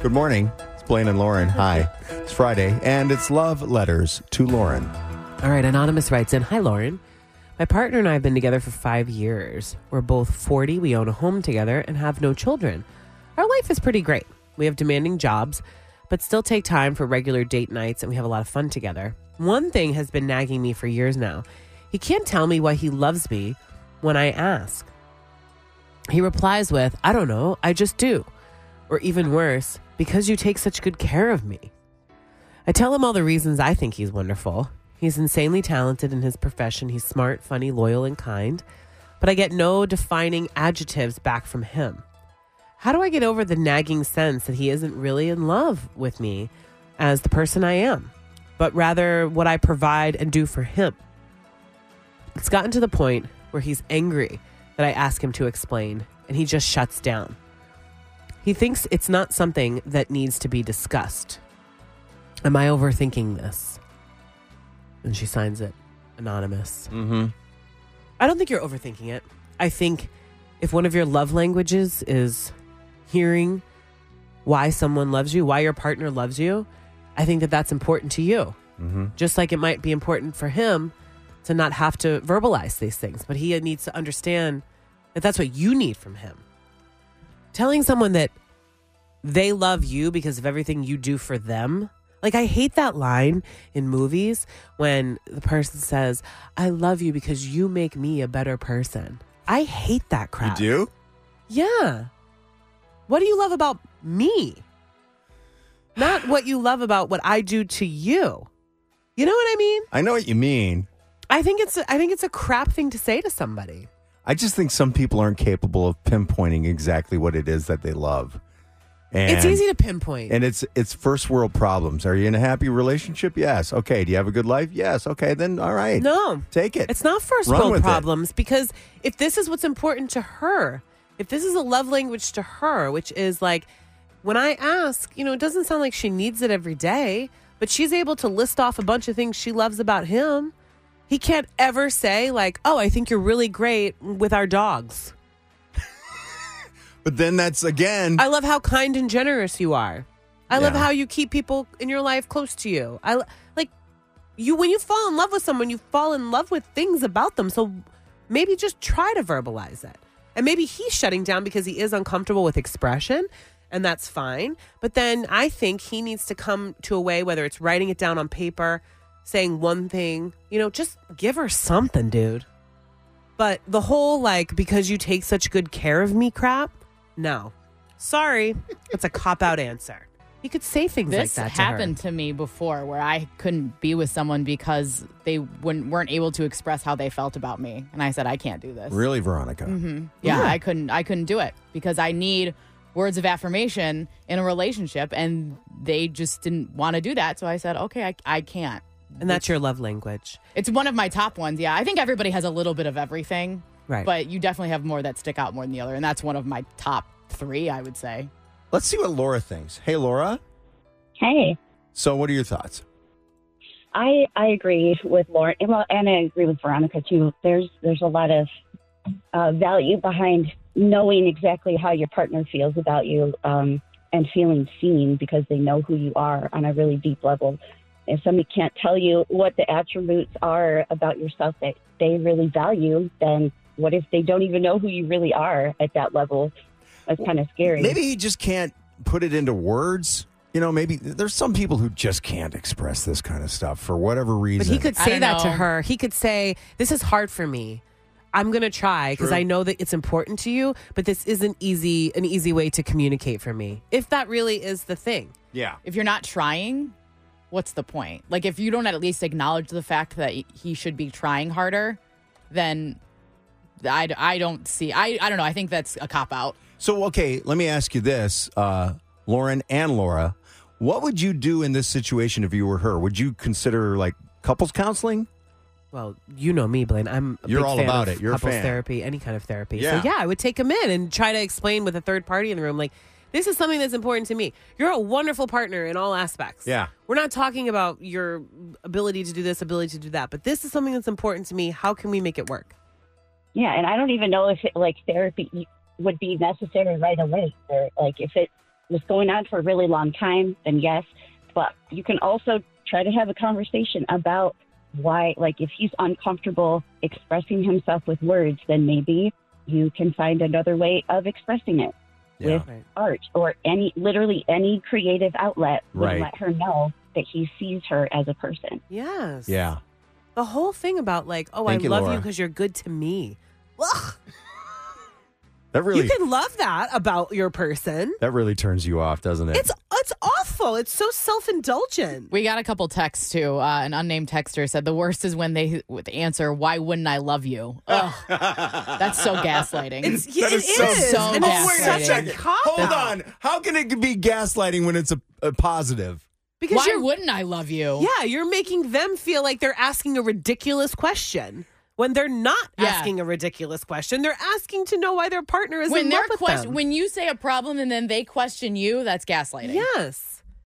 Good morning. It's Blaine and Lauren. Hi. It's Friday, and it's love letters to Lauren. All right, Anonymous writes in Hi, Lauren. My partner and I have been together for five years. We're both 40, we own a home together, and have no children. Our life is pretty great. We have demanding jobs, but still take time for regular date nights, and we have a lot of fun together. One thing has been nagging me for years now. He can't tell me why he loves me when I ask. He replies with, I don't know, I just do. Or even worse, because you take such good care of me. I tell him all the reasons I think he's wonderful. He's insanely talented in his profession. He's smart, funny, loyal, and kind. But I get no defining adjectives back from him. How do I get over the nagging sense that he isn't really in love with me as the person I am, but rather what I provide and do for him? It's gotten to the point where he's angry that I ask him to explain, and he just shuts down. He thinks it's not something that needs to be discussed. Am I overthinking this? And she signs it anonymous. Mm-hmm. I don't think you're overthinking it. I think if one of your love languages is hearing why someone loves you, why your partner loves you, I think that that's important to you. Mm-hmm. Just like it might be important for him to not have to verbalize these things, but he needs to understand that that's what you need from him. Telling someone that they love you because of everything you do for them. Like, I hate that line in movies when the person says, I love you because you make me a better person. I hate that crap. You do? Yeah. What do you love about me? Not what you love about what I do to you. You know what I mean? I know what you mean. I think it's I think it's a crap thing to say to somebody. I just think some people aren't capable of pinpointing exactly what it is that they love. And, it's easy to pinpoint. And it's it's first world problems. Are you in a happy relationship? Yes. Okay. Do you have a good life? Yes. Okay. Then all right. no. Take it. It's not first Run world with it. problems because if this is what's important to her, if this is a love language to her, which is like when I ask, you know, it doesn't sound like she needs it every day, but she's able to list off a bunch of things she loves about him. He can't ever say like, "Oh, I think you're really great with our dogs. But then that's again. I love how kind and generous you are. I love Yeah. how you keep people in your life close to you. I like you when you fall in love with someone, you fall in love with things about them. So maybe just try to verbalize it. And maybe he's shutting down because he is uncomfortable with expression, and that's fine. But then I think he needs to come to a way whether it's writing it down on paper, saying one thing, you know, just give her something, dude. But the whole like because you take such good care of me crap, no. Sorry. It's a cop out answer. You could say things This like that to her. happened to, me before where I couldn't be with someone because they wouldn't, weren't able to express how they felt about me. And I said, I can't do this. really, Veronica? Mm-hmm. Yeah, I couldn't I couldn't do it because I need words of affirmation in a relationship and they just didn't want to do that. So I said, okay, I, I can't. And that's your love language. It's one of my top ones. Yeah, I think everybody has a little bit of everything, Right. but you definitely have more that stick out more than the other. And that's one of my top three, I would say. Let's see what Laura thinks. Hey, Laura. Hey, So, what are your thoughts? I I agree with Lauren. Well, and I agree with Veronica too. There's there's a lot of uh, value behind knowing exactly how your partner feels about you um, and feeling seen because they know who you are on a really deep level. If somebody can't tell you what the attributes are about yourself that they really value, then what if they don't even know who you really are at that level? That's kind of scary. Maybe he just can't put it into words. You know, maybe there's some people who just can't express this kind of stuff for whatever reason. But he could say don't that to her. He could say, This is hard for me. I'm gonna try because I know that it's important to you, but this isn't easy an easy way to communicate for me. If that really is the thing. Yeah. If you're not trying, what's the point? Like, if you don't at least acknowledge the fact that he should be trying harder, then I, I don't see. I, I don't know. I think that's a cop out. So, okay, let me ask you this, uh, Lauren and Laura. What would you do in this situation if you were her? Would you consider like couples counseling? Well, you know me, Blaine. I'm a You're big all fan about of it. You're a couples fan. therapy, any kind of therapy. Yeah. So yeah, I would take him in and try to explain with a third party in the room, like, this is something that's important to me. You're a wonderful partner in all aspects. Yeah. We're not talking about your ability to do this, ability to do that, but this is something that's important to me. How can we make it work? Yeah, and I don't even know if it, like therapy would be necessary right away. Or like if it was going on for a really long time, then yes. But you can also try to have a conversation about why, like, if he's uncomfortable expressing himself with words, then maybe you can find another way of expressing it Yeah. with art or any, literally any creative outlet would Right. let her know that he sees her as a person. Yes. Yeah. The whole thing about like, oh, Thank I you, love you because you're good to me. Ugh. That really You can love that about your person. that really turns you off, doesn't it? It's it's awful. It's so self indulgent. We got a couple texts too. Uh, an unnamed texter said the worst is when they would answer, "Why wouldn't I love you?" Ugh, that's so gaslighting. It's That it is so- is. so and it's gaslighting. such a cop Hold out. on. How can it be gaslighting when it's a, a positive? Because Why wouldn't I love you? yeah, you're making them feel like they're asking a ridiculous question when they're not Yeah. asking a ridiculous question. They're asking to know why their partner is When in love with question, them. when you say a problem and then they question you, that's gaslighting. yes.